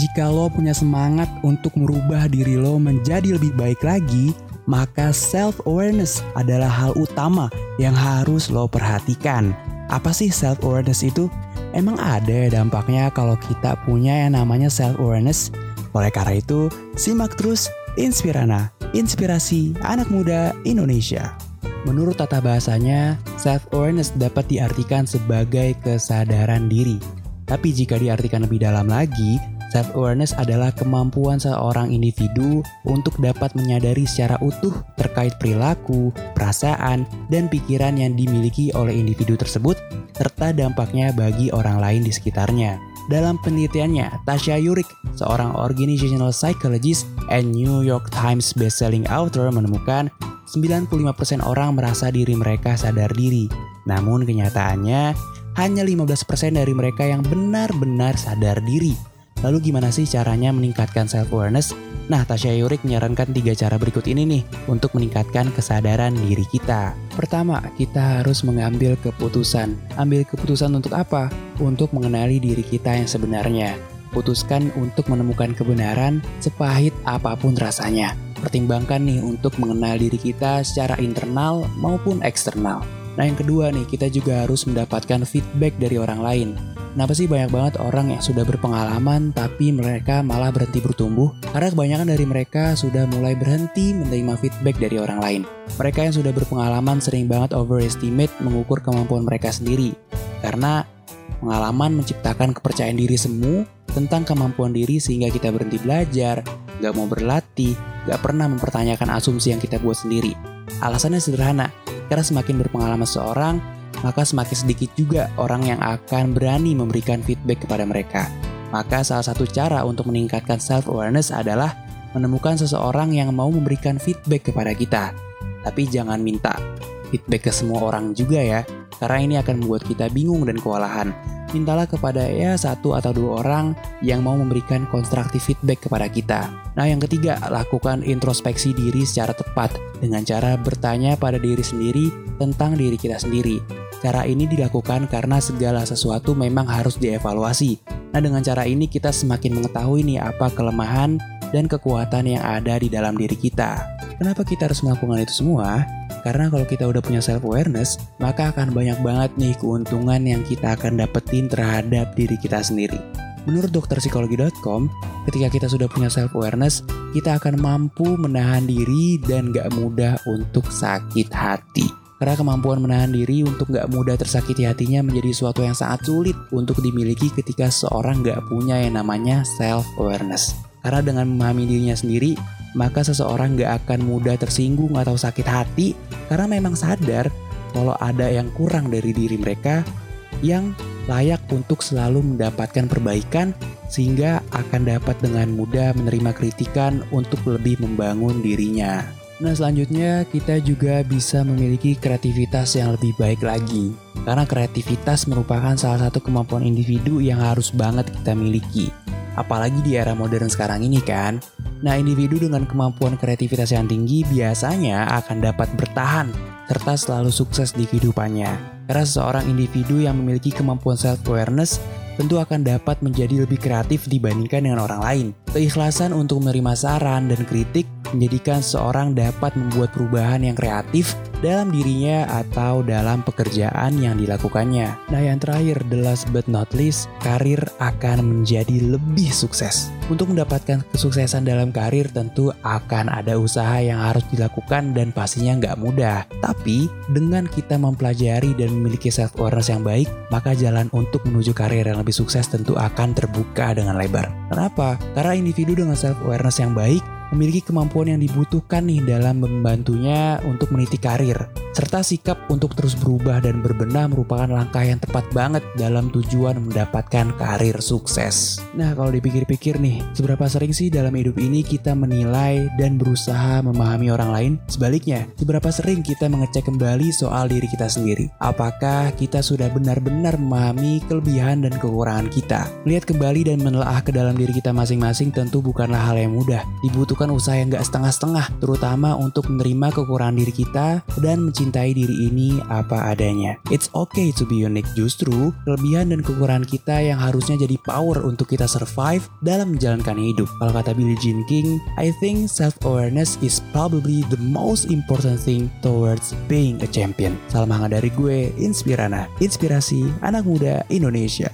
jika lo punya semangat untuk merubah diri lo menjadi lebih baik lagi, maka self-awareness adalah hal utama yang harus lo perhatikan. Apa sih self-awareness itu? Emang ada dampaknya kalau kita punya yang namanya self-awareness? Oleh karena itu, simak terus Inspirana, inspirasi anak muda Indonesia. Menurut tata bahasanya, self-awareness dapat diartikan sebagai kesadaran diri. Tapi jika diartikan lebih dalam lagi, Self-awareness adalah kemampuan seorang individu untuk dapat menyadari secara utuh terkait perilaku, perasaan, dan pikiran yang dimiliki oleh individu tersebut, serta dampaknya bagi orang lain di sekitarnya. Dalam penelitiannya, Tasha Yurik, seorang organizational psychologist and New York Times bestselling author menemukan 95% orang merasa diri mereka sadar diri. Namun kenyataannya, hanya 15% dari mereka yang benar-benar sadar diri. Lalu gimana sih caranya meningkatkan self-awareness? Nah, Tasya Yurik menyarankan tiga cara berikut ini nih untuk meningkatkan kesadaran diri kita. Pertama, kita harus mengambil keputusan. Ambil keputusan untuk apa? Untuk mengenali diri kita yang sebenarnya. Putuskan untuk menemukan kebenaran sepahit apa pun rasanya. Pertimbangkan nih untuk mengenal diri kita secara internal maupun eksternal. Nah yang kedua nih, kita juga harus mendapatkan feedback dari orang lain. Kenapa sih banyak banget orang yang sudah berpengalaman tapi mereka malah berhenti bertumbuh? Karena kebanyakan dari mereka sudah mulai berhenti menerima feedback dari orang lain. Mereka yang sudah berpengalaman sering banget overestimate mengukur kemampuan mereka sendiri. Karena pengalaman menciptakan kepercayaan diri semu tentang kemampuan diri sehingga kita berhenti belajar, gak mau berlatih, gak pernah mempertanyakan asumsi yang kita buat sendiri. Alasannya sederhana, karena semakin berpengalaman seorang, maka semakin sedikit juga orang yang akan berani memberikan feedback kepada mereka. Maka salah satu cara untuk meningkatkan self-awareness adalah menemukan seseorang yang mau memberikan feedback kepada kita. Tapi jangan minta feedback ke semua orang juga ya, karena ini akan membuat kita bingung dan kewalahan. Mintalah kepada ya satu atau dua orang yang mau memberikan konstruktif feedback kepada kita. Nah yang ketiga, lakukan introspeksi diri secara tepat dengan cara bertanya pada diri sendiri tentang diri kita sendiri. Cara ini dilakukan karena segala sesuatu memang harus dievaluasi. Nah, dengan cara ini kita semakin mengetahui nih apa kelemahan dan kekuatan yang ada di dalam diri kita. Kenapa kita harus melakukan itu semua? Karena kalau kita udah punya self awareness, maka akan banyak banget nih keuntungan yang kita akan dapetin terhadap diri kita sendiri. Menurut dokterpsikologi.com, ketika kita sudah punya self awareness, kita akan mampu menahan diri dan gak mudah untuk sakit hati. Karena kemampuan menahan diri untuk gak mudah tersakiti hatinya menjadi suatu yang sangat sulit untuk dimiliki ketika seorang gak punya yang namanya self-awareness. Karena dengan memahami dirinya sendiri, maka seseorang gak akan mudah tersinggung atau sakit hati karena memang sadar kalau ada yang kurang dari diri mereka yang layak untuk selalu mendapatkan perbaikan sehingga akan dapat dengan mudah menerima kritikan untuk lebih membangun dirinya. Nah selanjutnya kita juga bisa memiliki kreativitas yang lebih baik lagi. Karena kreativitas merupakan salah satu kemampuan individu yang harus banget kita miliki. Apalagi di era modern sekarang ini kan? Nah individu dengan kemampuan kreativitas yang tinggi biasanya akan dapat bertahan Serta selalu sukses di kehidupannya. Karena seseorang individu yang memiliki kemampuan self-awareness tentu akan dapat menjadi lebih kreatif dibandingkan dengan orang lain. Keikhlasan untuk menerima saran dan kritik menjadikan seorang dapat membuat perubahan yang kreatif dalam dirinya atau dalam pekerjaan yang dilakukannya. Nah yang terakhir, the last but not least, karir akan menjadi lebih sukses. Untuk mendapatkan kesuksesan dalam karir tentu akan ada usaha yang harus dilakukan dan pastinya nggak mudah. Tapi dengan kita mempelajari dan memiliki self-awareness yang baik, maka jalan untuk menuju karir yang lebih sukses tentu akan terbuka dengan lebar. Kenapa? Karena individu dengan self-awareness yang baik memiliki kemampuan yang dibutuhkan nih dalam membantunya untuk meniti karir. Serta sikap untuk terus berubah dan berbenah merupakan langkah yang tepat banget dalam tujuan mendapatkan karir sukses. Nah kalau dipikir-pikir nih, seberapa sering sih dalam hidup ini kita menilai dan berusaha memahami orang lain? Sebaliknya, seberapa sering kita mengecek kembali soal diri kita sendiri? Apakah kita sudah benar-benar memahami kelebihan dan kekurangan kita? Melihat kembali dan menelaah ke dalam diri kita masing-masing tentu bukanlah hal yang mudah. Dibutuhkan membutuhkan usaha yang gak setengah-setengah, terutama untuk menerima kekurangan diri kita dan mencintai diri ini apa adanya. It's okay to be unique, justru kelebihan dan kekurangan kita yang harusnya jadi power untuk kita survive dalam menjalankan hidup. Kalau kata Billie Jean King, I think self-awareness is probably the most important thing towards being a champion. Salam hangat dari gue, Inspirana, inspirasi anak muda Indonesia.